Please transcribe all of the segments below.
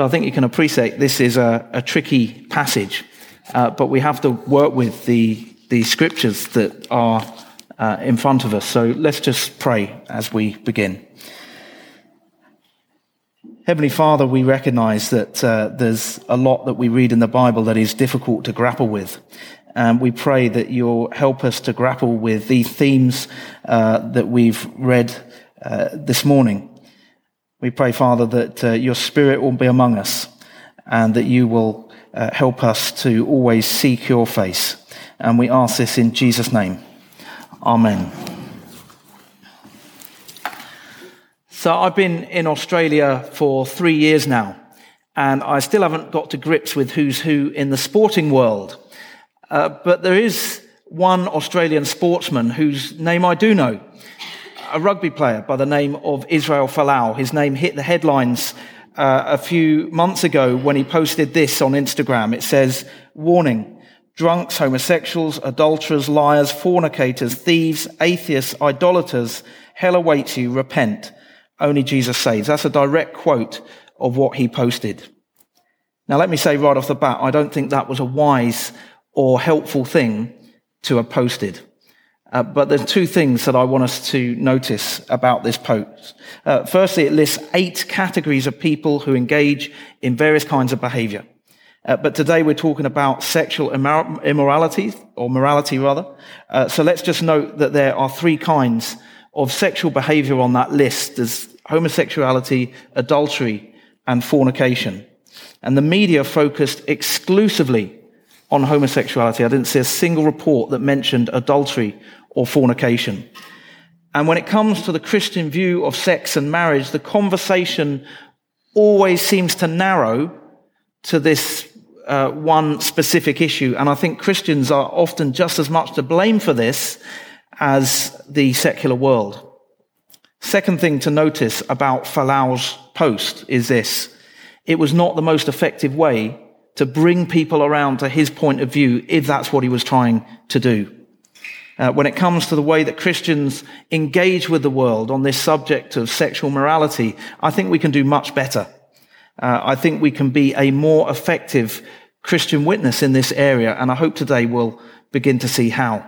So I think you can appreciate this is a, a tricky passage, uh, but we have to work with the, the scriptures that are uh, in front of us. So let's just pray as we begin. Heavenly Father, we recognize that uh, there's a lot that we read in the Bible that is difficult to grapple with. And we pray that you'll help us to grapple with these themes uh, that we've read uh, this morning. We pray, Father, that uh, your Spirit will be among us and that you will uh, help us to always seek your face. And we ask this in Jesus' name. Amen. So I've been in Australia for three years now, and I still haven't got to grips with who's who in the sporting world. Uh, but there is one Australian sportsman whose name I do know, a rugby player by the name of Israel Folau. His name hit the headlines uh, a few months ago when he posted this on Instagram. It says, warning, drunks, homosexuals, adulterers, liars, fornicators, thieves, atheists, idolaters, hell awaits you, repent. Only Jesus saves. That's a direct quote of what he posted. Now, let me say right off the bat, I don't think that was a wise or helpful thing to have posted. Uh, but there's two things that I want us to notice about this post. Uh, firstly, it lists eight categories of people who engage in various kinds of behavior. Uh, but today we're talking about sexual immorality, or morality rather. Uh, so let's just note that there are three kinds of sexual behavior on that list. There's homosexuality, adultery, and fornication. And the media focused exclusively on homosexuality. I didn't see a single report that mentioned adultery or fornication. And when it comes to the Christian view of sex and marriage, the conversation always seems to narrow to this uh, one specific issue. And I think Christians are often just as much to blame for this as the secular world. Second thing to notice about Folau's post is this. It was not the most effective way to bring people around to his point of view if that's what he was trying to do. Uh, when it comes to the way that Christians engage with the world on this subject of sexual morality, I think we can do much better. Uh, I think we can be a more effective Christian witness in this area, and I hope today we'll begin to see how.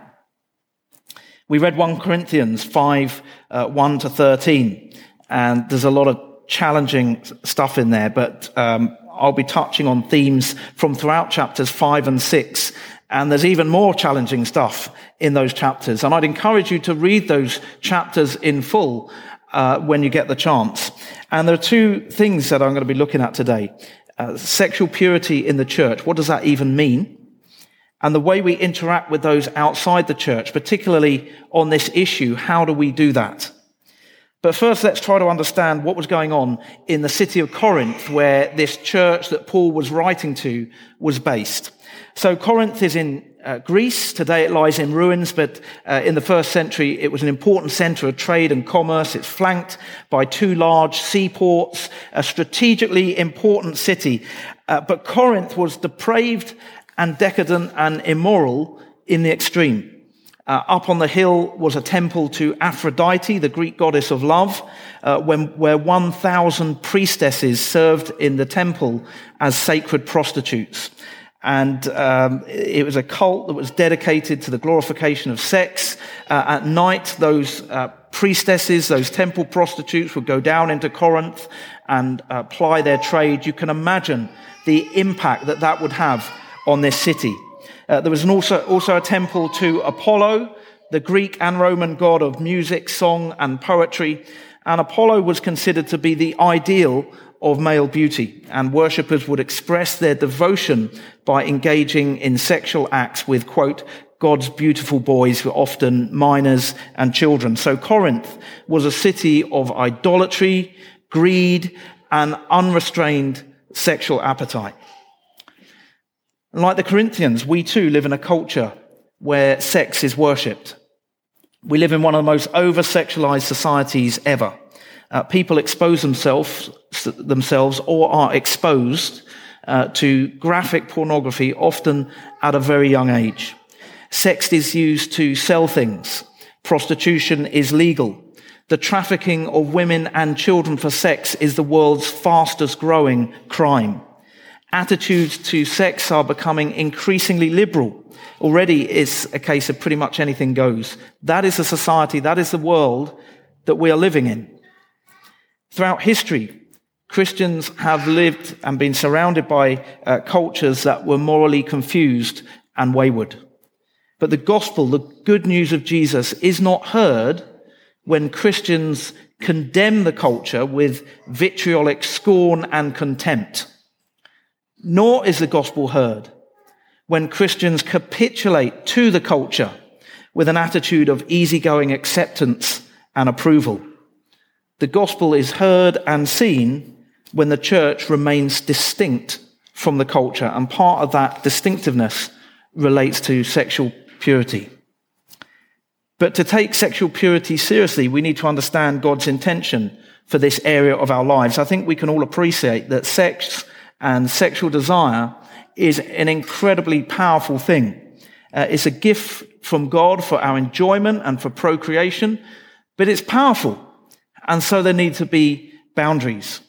We read 1 Corinthians 5, uh, 1 to 13, and there's a lot of challenging stuff in there, but um, I'll be touching on themes from throughout chapters 5 and 6, and there's even more challenging stuff in those chapters. And I'd encourage you to read those chapters in full uh, when you get the chance. And there are two things that I'm going to be looking at today. Uh, sexual purity in the church. What does that even mean? and the way we interact with those outside the church, particularly on this issue. How do we do that? But first, let's try to understand what was going on in the city of Corinth, where this church that Paul was writing to was based. So Corinth is in uh, Greece. Today it lies in ruins, but uh, in the first century it was an important center of trade and commerce. It's flanked by two large seaports, a strategically important city. Uh, but Corinth was depraved and decadent and immoral in the extreme. Uh, up on the hill was a temple to Aphrodite, the Greek goddess of love, uh, when, where 1,000 priestesses served in the temple as sacred prostitutes. And um, it was a cult that was dedicated to the glorification of sex. Uh, at night, those uh, priestesses, those temple prostitutes, would go down into Corinth and uh, ply their trade. You can imagine the impact that that would have on this city. Uh, there was also, also a temple to Apollo, the Greek and Roman god of music, song, and poetry. And Apollo was considered to be the ideal of male beauty, and worshippers would express their devotion by engaging in sexual acts with, quote, God's beautiful boys, who were often minors and children. So Corinth was a city of idolatry, greed, and unrestrained sexual appetite. And like the Corinthians, we too live in a culture where sex is worshipped. We live in one of the most over sexualized societies ever. Uh, people expose themselves, themselves or are exposed uh, to graphic pornography, often at a very young age. Sex is used to sell things. Prostitution is legal. The trafficking of women and children for sex is the world's fastest growing crime. Attitudes to sex are becoming increasingly liberal. Already it's a case of pretty much anything goes. That is the society, that is the world that we are living in. Throughout history, Christians have lived and been surrounded by uh, cultures that were morally confused and wayward. But the gospel, the good news of Jesus, is not heard when Christians condemn the culture with vitriolic scorn and contempt. Nor is the gospel heard when Christians capitulate to the culture with an attitude of easygoing acceptance and approval. The gospel is heard and seen when the church remains distinct from the culture, and part of that distinctiveness relates to sexual purity. But to take sexual purity seriously, we need to understand God's intention for this area of our lives. I think we can all appreciate that sex and sexual desire is an incredibly powerful thing. Uh, it's a gift from God for our enjoyment and for procreation, but it's powerful. And so there need to be boundaries.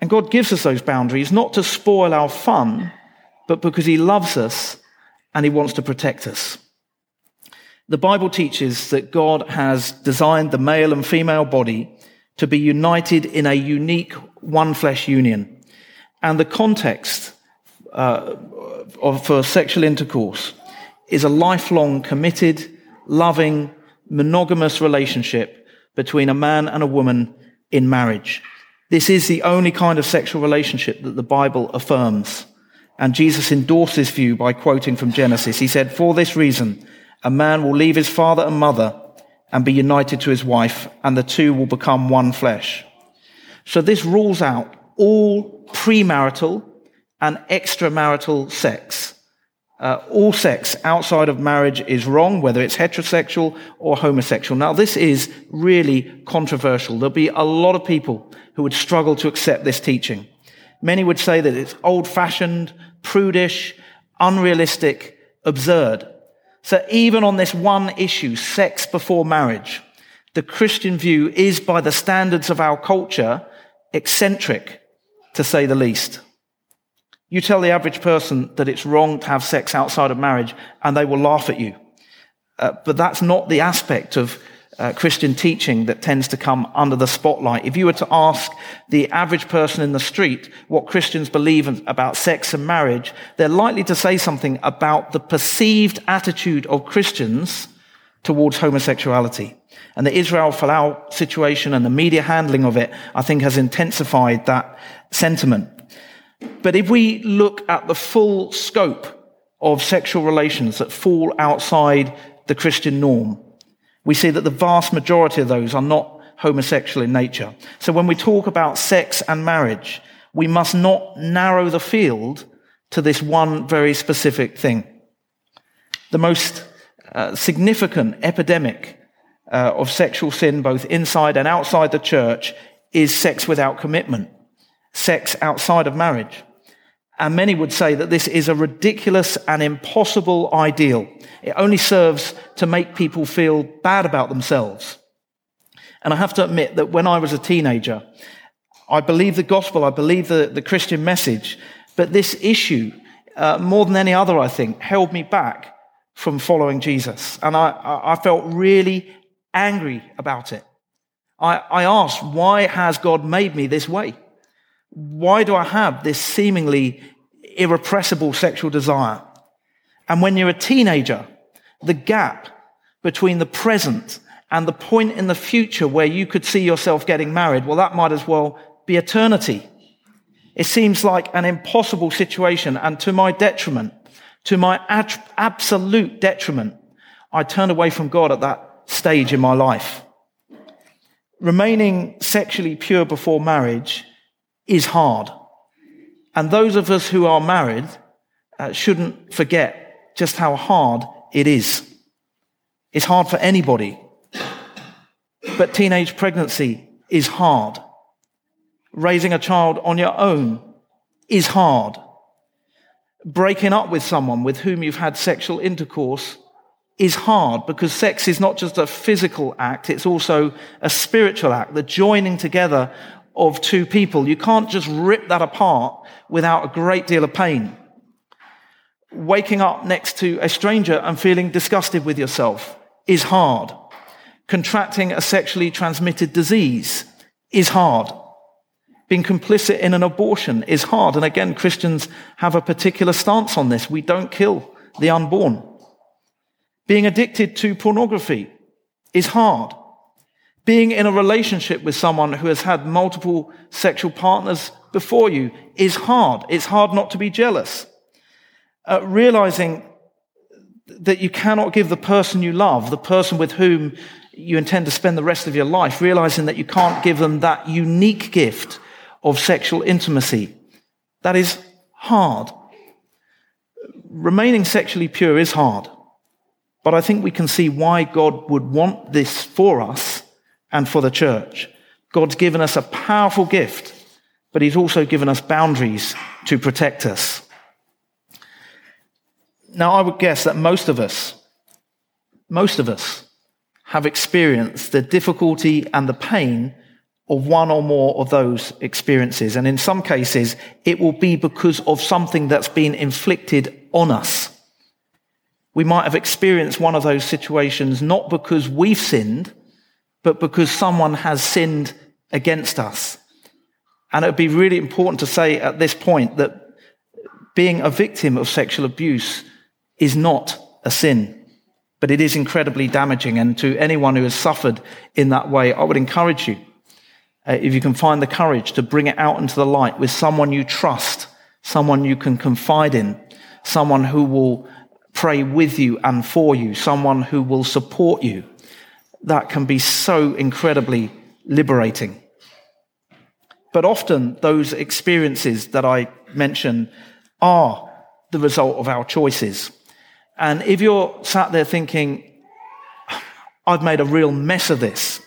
And God gives us those boundaries not to spoil our fun, but because He loves us and He wants to protect us. The Bible teaches that God has designed the male and female body to be united in a unique one flesh union. And the context uh, of, for sexual intercourse is a lifelong, committed, loving, monogamous relationship between a man and a woman in marriage. This is the only kind of sexual relationship that the Bible affirms. And Jesus endorsed this view by quoting from Genesis. He said, For this reason, a man will leave his father and mother and be united to his wife, and the two will become one flesh. So this rules out all premarital and extramarital sex. Uh, all sex outside of marriage is wrong, whether it's heterosexual or homosexual. Now, this is really controversial. There'll be a lot of people who would struggle to accept this teaching. Many would say that it's old fashioned, prudish, unrealistic, absurd. So even on this one issue, sex before marriage, the Christian view is by the standards of our culture eccentric, to say the least. You tell the average person that it's wrong to have sex outside of marriage, and they will laugh at you. Uh, but that's not the aspect of uh, Christian teaching that tends to come under the spotlight. If you were to ask the average person in the street what Christians believe about sex and marriage, they're likely to say something about the perceived attitude of Christians towards homosexuality. And the Israel Folau situation and the media handling of it, I think, has intensified that sentiment. But if we look at the full scope of sexual relations that fall outside the Christian norm, we see that the vast majority of those are not homosexual in nature. So when we talk about sex and marriage, we must not narrow the field to this one very specific thing. The most uh, significant epidemic uh, of sexual sin, both inside and outside the church, is sex without commitment sex outside of marriage. And many would say that this is a ridiculous and impossible ideal. It only serves to make people feel bad about themselves. And I have to admit that when I was a teenager, I believed the gospel, I believed the, the Christian message, but this issue, uh, more than any other, I think, held me back from following Jesus. And I, I felt really angry about it. I, I asked, why has God made me this way? Why do I have this seemingly irrepressible sexual desire? And when you're a teenager, the gap between the present and the point in the future where you could see yourself getting married, well, that might as well be eternity. It seems like an impossible situation. And to my detriment, to my ad- absolute detriment, I turned away from God at that stage in my life. Remaining sexually pure before marriage is hard. And those of us who are married uh, shouldn't forget just how hard it is. It's hard for anybody. But teenage pregnancy is hard. Raising a child on your own is hard. Breaking up with someone with whom you've had sexual intercourse is hard because sex is not just a physical act, it's also a spiritual act, the joining together of two people. You can't just rip that apart without a great deal of pain. Waking up next to a stranger and feeling disgusted with yourself is hard. Contracting a sexually transmitted disease is hard. Being complicit in an abortion is hard. And again, Christians have a particular stance on this. We don't kill the unborn. Being addicted to pornography is hard. Being in a relationship with someone who has had multiple sexual partners before you is hard. It's hard not to be jealous. Uh, realizing that you cannot give the person you love, the person with whom you intend to spend the rest of your life, realizing that you can't give them that unique gift of sexual intimacy. That is hard. Remaining sexually pure is hard. But I think we can see why God would want this for us and for the church. God's given us a powerful gift, but He's also given us boundaries to protect us. Now, I would guess that most of us, most of us have experienced the difficulty and the pain of one or more of those experiences. And in some cases, it will be because of something that's been inflicted on us. We might have experienced one of those situations not because we've sinned, but because someone has sinned against us. And it would be really important to say at this point that being a victim of sexual abuse is not a sin, but it is incredibly damaging. And to anyone who has suffered in that way, I would encourage you, uh, if you can find the courage to bring it out into the light with someone you trust, someone you can confide in, someone who will pray with you and for you, someone who will support you that can be so incredibly liberating. But often those experiences that I mention are the result of our choices. And if you're sat there thinking, I've made a real mess of this,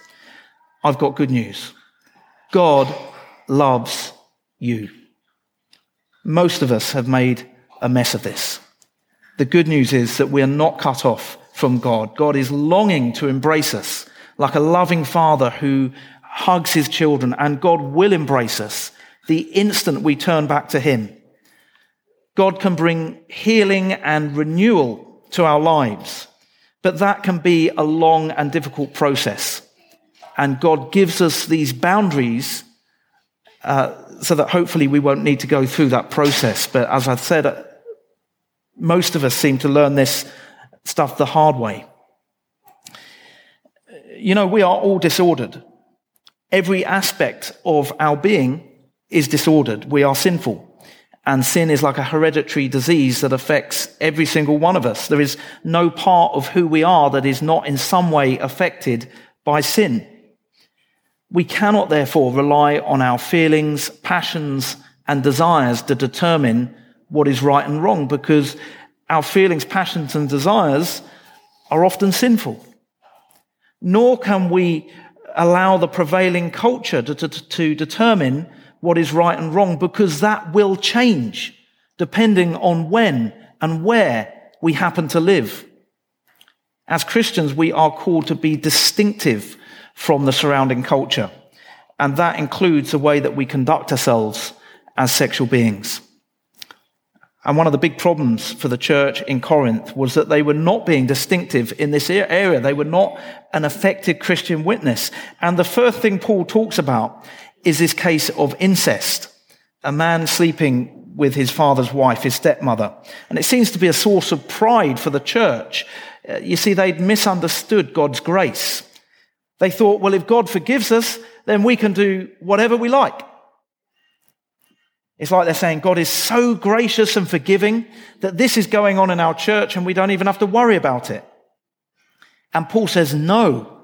I've got good news. God loves you. Most of us have made a mess of this. The good news is that we are not cut off from God. God is longing to embrace us like a loving father who hugs his children, and God will embrace us the instant we turn back to him. God can bring healing and renewal to our lives, but that can be a long and difficult process. And God gives us these boundaries uh, so that hopefully we won't need to go through that process. But as I've said, most of us seem to learn this stuff the hard way. You know, we are all disordered. Every aspect of our being is disordered. We are sinful. And sin is like a hereditary disease that affects every single one of us. There is no part of who we are that is not in some way affected by sin. We cannot therefore rely on our feelings, passions, and desires to determine what is right and wrong because our feelings, passions, and desires are often sinful. Nor can we allow the prevailing culture to, to, to, determine what is right and wrong because that will change depending on when and where we happen to live. As Christians, we are called to be distinctive from the surrounding culture. And that includes the way that we conduct ourselves as sexual beings. And one of the big problems for the church in Corinth was that they were not being distinctive in this area. They were not an effective Christian witness. And the first thing Paul talks about is this case of incest. A man sleeping with his father's wife, his stepmother. And it seems to be a source of pride for the church. Uh, you see, they'd misunderstood God's grace. They thought, well, if God forgives us, then we can do whatever we like. It's like they're saying God is so gracious and forgiving that this is going on in our church and we don't even have to worry about it. And Paul says, no,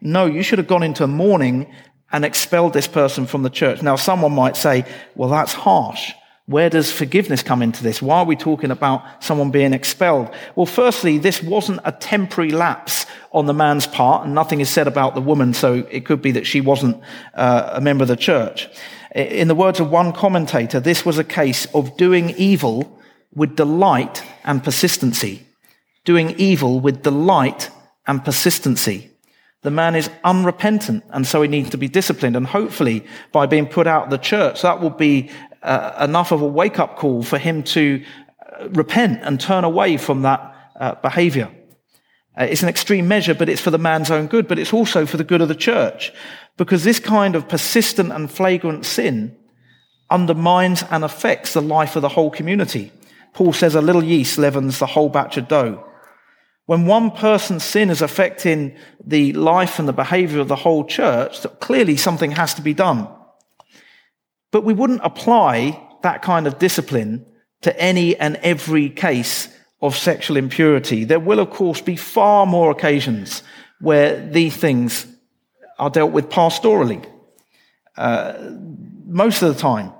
no, you should have gone into mourning and expelled this person from the church. Now, someone might say, well, that's harsh. Where does forgiveness come into this? Why are we talking about someone being expelled? Well, firstly, this wasn't a temporary lapse on the man's part, and nothing is said about the woman, so it could be that she wasn't uh, a member of the church. In the words of one commentator, this was a case of doing evil with delight and persistency. doing evil with delight and persistency. The man is unrepentant, and so he needs to be disciplined. And hopefully, by being put out of the church, that will be uh, enough of a wake up call for him to uh, repent and turn away from that uh, behavior. Uh, it's an extreme measure, but it's for the man's own good, but it's also for the good of the church. Because this kind of persistent and flagrant sin undermines and affects the life of the whole community. Paul says a little yeast leavens the whole batch of dough. When one person's sin is affecting the life and the behavior of the whole church, clearly something has to be done. But we wouldn't apply that kind of discipline to any and every case of sexual impurity. There will, of course, be far more occasions where these things are dealt with pastorally. Uh, most of the time,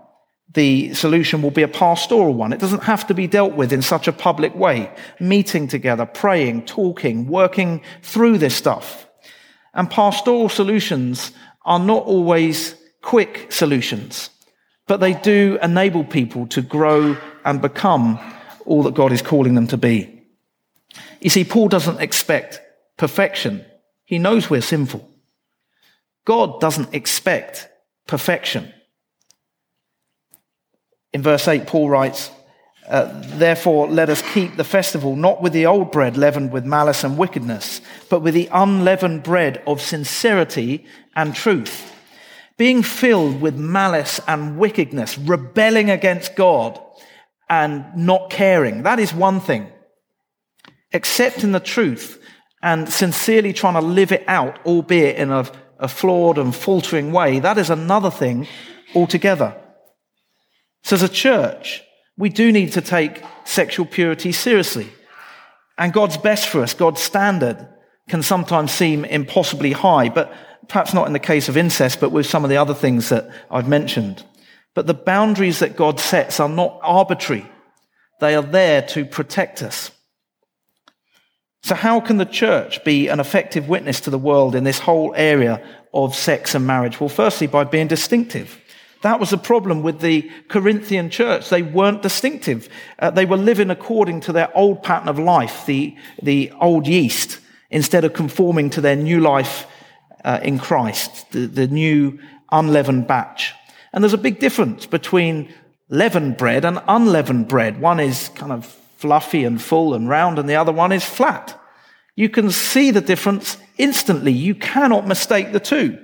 the solution will be a pastoral one. It doesn't have to be dealt with in such a public way. Meeting together, praying, talking, working through this stuff. And pastoral solutions are not always quick solutions, but they do enable people to grow and become all that God is calling them to be. You see, Paul doesn't expect perfection. He knows we're sinful. God doesn't expect perfection. In verse 8, Paul writes, uh, Therefore, let us keep the festival not with the old bread leavened with malice and wickedness, but with the unleavened bread of sincerity and truth. Being filled with malice and wickedness, rebelling against God and not caring, that is one thing. Accepting the truth and sincerely trying to live it out, albeit in a, a flawed and faltering way, that is another thing altogether. So, as a church, we do need to take sexual purity seriously. And God's best for us, God's standard, can sometimes seem impossibly high, but perhaps not in the case of incest, but with some of the other things that I've mentioned. But the boundaries that God sets are not arbitrary. They are there to protect us. So how can the church be an effective witness to the world in this whole area of sex and marriage? Well, firstly, by being distinctive. That was the problem with the Corinthian church. They weren't distinctive. Uh, they were living according to their old pattern of life, the, the old yeast, instead of conforming to their new life uh, in Christ, the, the new unleavened batch. And there's a big difference between leavened bread and unleavened bread. One is kind of fluffy and full and round, and the other one is flat. You can see the difference instantly. You cannot mistake the two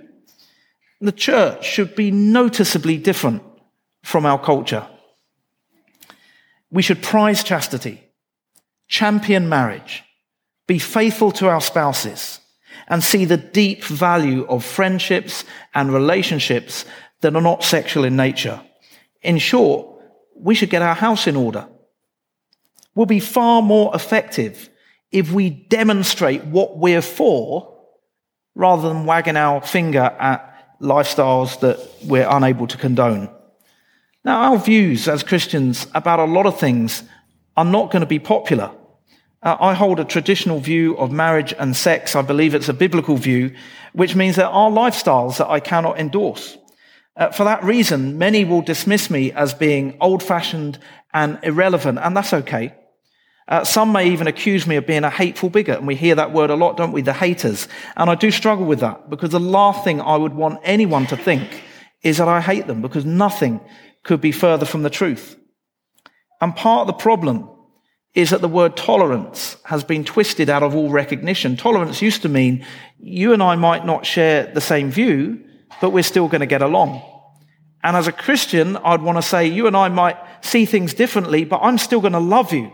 the church should be noticeably different from our culture. We should prize chastity, champion marriage, be faithful to our spouses, and see the deep value of friendships and relationships that are not sexual in nature. In short, we should get our house in order. We'll be far more effective if we demonstrate what we're for rather than wagging our finger at lifestyles that we're unable to condone. Now, our views as Christians about a lot of things are not going to be popular. Uh, I hold a traditional view of marriage and sex. I believe it's a biblical view, which means there are lifestyles that I cannot endorse. Uh, for that reason, many will dismiss me as being old fashioned and irrelevant, and that's okay. Uh, some may even accuse me of being a hateful bigot, and we hear that word a lot, don't we? The haters. And I do struggle with that because the last thing I would want anyone to think is that I hate them because nothing could be further from the truth. And part of the problem is that the word tolerance has been twisted out of all recognition. Tolerance used to mean you and I might not share the same view, but we're still going to get along. And as a Christian, I'd want to say you and I might see things differently, but I'm still going to love you.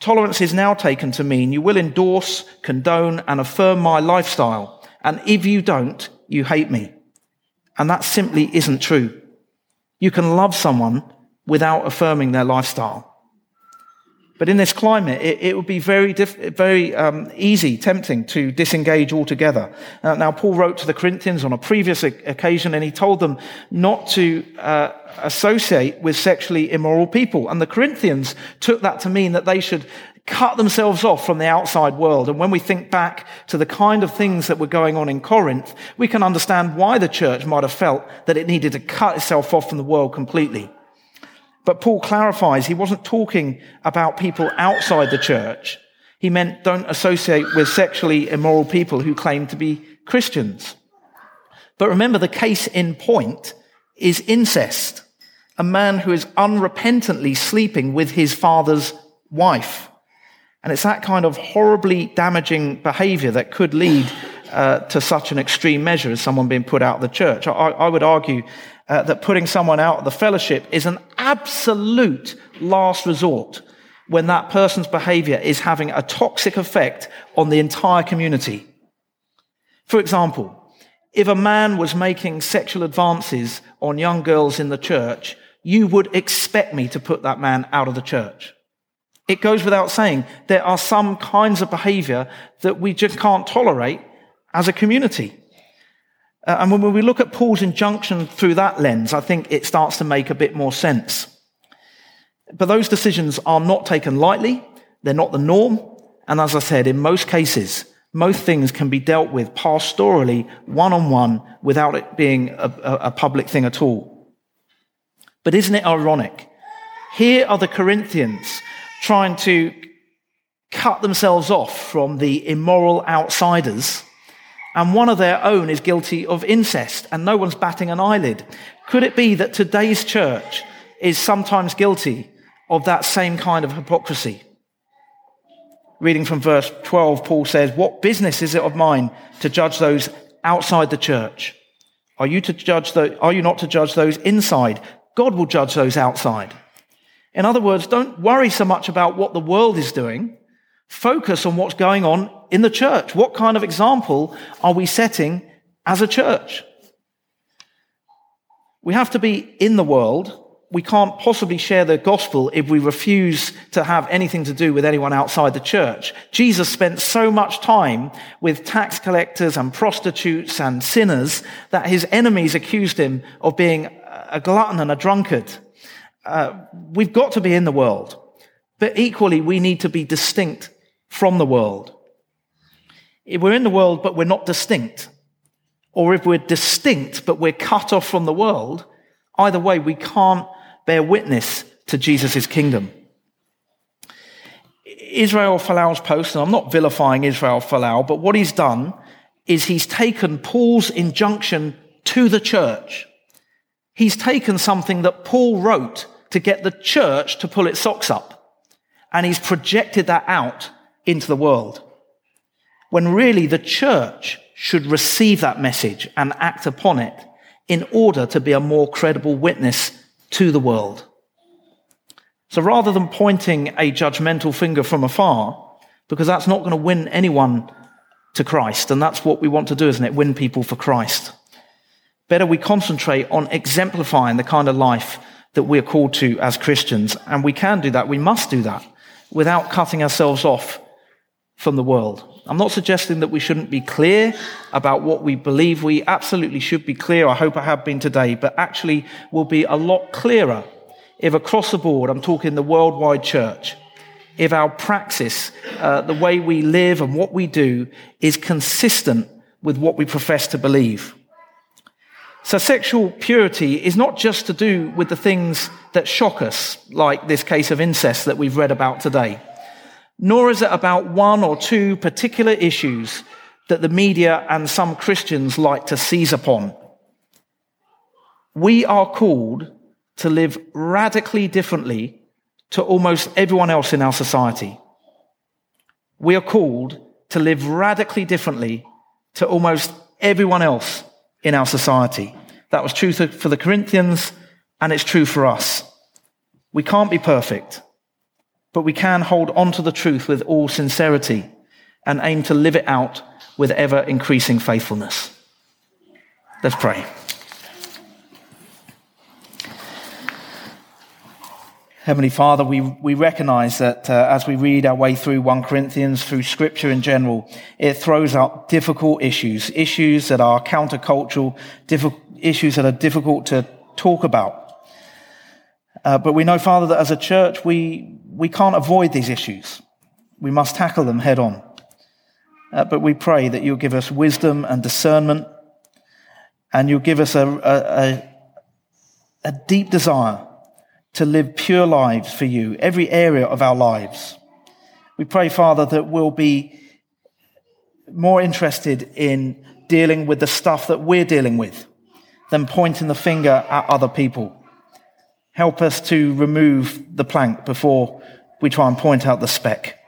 Tolerance is now taken to mean you will endorse, condone, and affirm my lifestyle. And if you don't, you hate me. And that simply isn't true. You can love someone without affirming their lifestyle. But in this climate, it, it would be very, diff- very um, easy, tempting to disengage altogether. Uh, now, Paul wrote to the Corinthians on a previous occasion, and he told them not to uh, associate with sexually immoral people. And the Corinthians took that to mean that they should cut themselves off from the outside world. And when we think back to the kind of things that were going on in Corinth, we can understand why the church might have felt that it needed to cut itself off from the world completely. But Paul clarifies he wasn't talking about people outside the church. He meant don't associate with sexually immoral people who claim to be Christians. But remember, the case in point is incest. A man who is unrepentantly sleeping with his father's wife. And it's that kind of horribly damaging behavior that could lead uh, to such an extreme measure as someone being put out of the church. I, I would argue uh, that putting someone out of the fellowship is an absolute last resort when that person's behavior is having a toxic effect on the entire community. For example, if a man was making sexual advances on young girls in the church, you would expect me to put that man out of the church. It goes without saying, there are some kinds of behavior that we just can't tolerate as a community. Uh, and when we look at Paul's injunction through that lens, I think it starts to make a bit more sense. But those decisions are not taken lightly. They're not the norm. And as I said, in most cases, most things can be dealt with pastorally, one on one, without it being a, a, public thing at all. But isn't it ironic? Here are the Corinthians trying to cut themselves off from the immoral outsiders, and one of their own is guilty of incest, and no one's batting an eyelid. Could it be that today's church is sometimes guilty of that same kind of hypocrisy? Reading from verse 12, Paul says, What business is it of mine to judge those outside the church? Are you to judge the, are you not to judge those inside? God will judge those outside. In other words, don't worry so much about what the world is doing. Focus on what's going on in the church. What kind of example are we setting as a church? We have to be in the world. We can't possibly share the gospel if we refuse to have anything to do with anyone outside the church. Jesus spent so much time with tax collectors and prostitutes and sinners that his enemies accused him of being a glutton and a drunkard. Uh, we've got to be in the world, but equally we need to be distinct from the world. If we're in the world but we're not distinct, or if we're distinct but we're cut off from the world, either way we can't bear witness to Jesus' kingdom. Israel Folau's post, and I'm not vilifying Israel Folau, but what he's done is he's taken Paul's injunction to the church. He's taken something that Paul wrote to get the church to pull its socks up. And he's projected that out into the world. When really the church should receive that message and act upon it in order to be a more credible witness to the world. So rather than pointing a judgmental finger from afar, because that's not going to win anyone to Christ, and that's what we want to do, isn't it? Win people for Christ. Better we concentrate on exemplifying the kind of life that we're called to as Christians. And we can do that. We must do that without cutting ourselves off from the world. I'm not suggesting that we shouldn't be clear about what we believe. We absolutely should be clear. I hope I have been today, but actually we'll be a lot clearer if across the board, I'm talking the worldwide church, if our praxis, uh, the way we live and what we do is consistent with what we profess to believe. So sexual purity is not just to do with the things that shock us, like this case of incest that we've read about today, nor is it about one or two particular issues that the media and some Christians like to seize upon. We are called to live radically differently to almost everyone else in our society. We are called to live radically differently to almost everyone else in our society. That was true for the Corinthians, and it's true for us. We can't be perfect, but we can hold on to the truth with all sincerity and aim to live it out with ever increasing faithfulness. Let's pray. Heavenly Father, we, we recognize that uh, as we read our way through 1 Corinthians, through scripture in general, it throws up difficult issues, issues that are countercultural, issues that are difficult to talk about. Uh, but we know, Father, that as a church, we, we can't avoid these issues. We must tackle them head on. Uh, but we pray that you'll give us wisdom and discernment, and you'll give us a, a, a, a deep desire to live pure lives for you, every area of our lives. We pray, Father, that we'll be more interested in dealing with the stuff that we're dealing with than pointing the finger at other people. Help us to remove the plank before we try and point out the speck.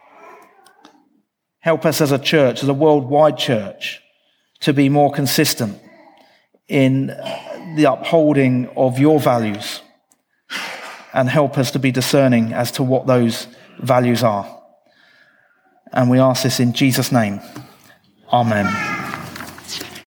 Help us as a church, as a worldwide church, to be more consistent in the upholding of your values and help us to be discerning as to what those values are. And we ask this in Jesus' name. Amen.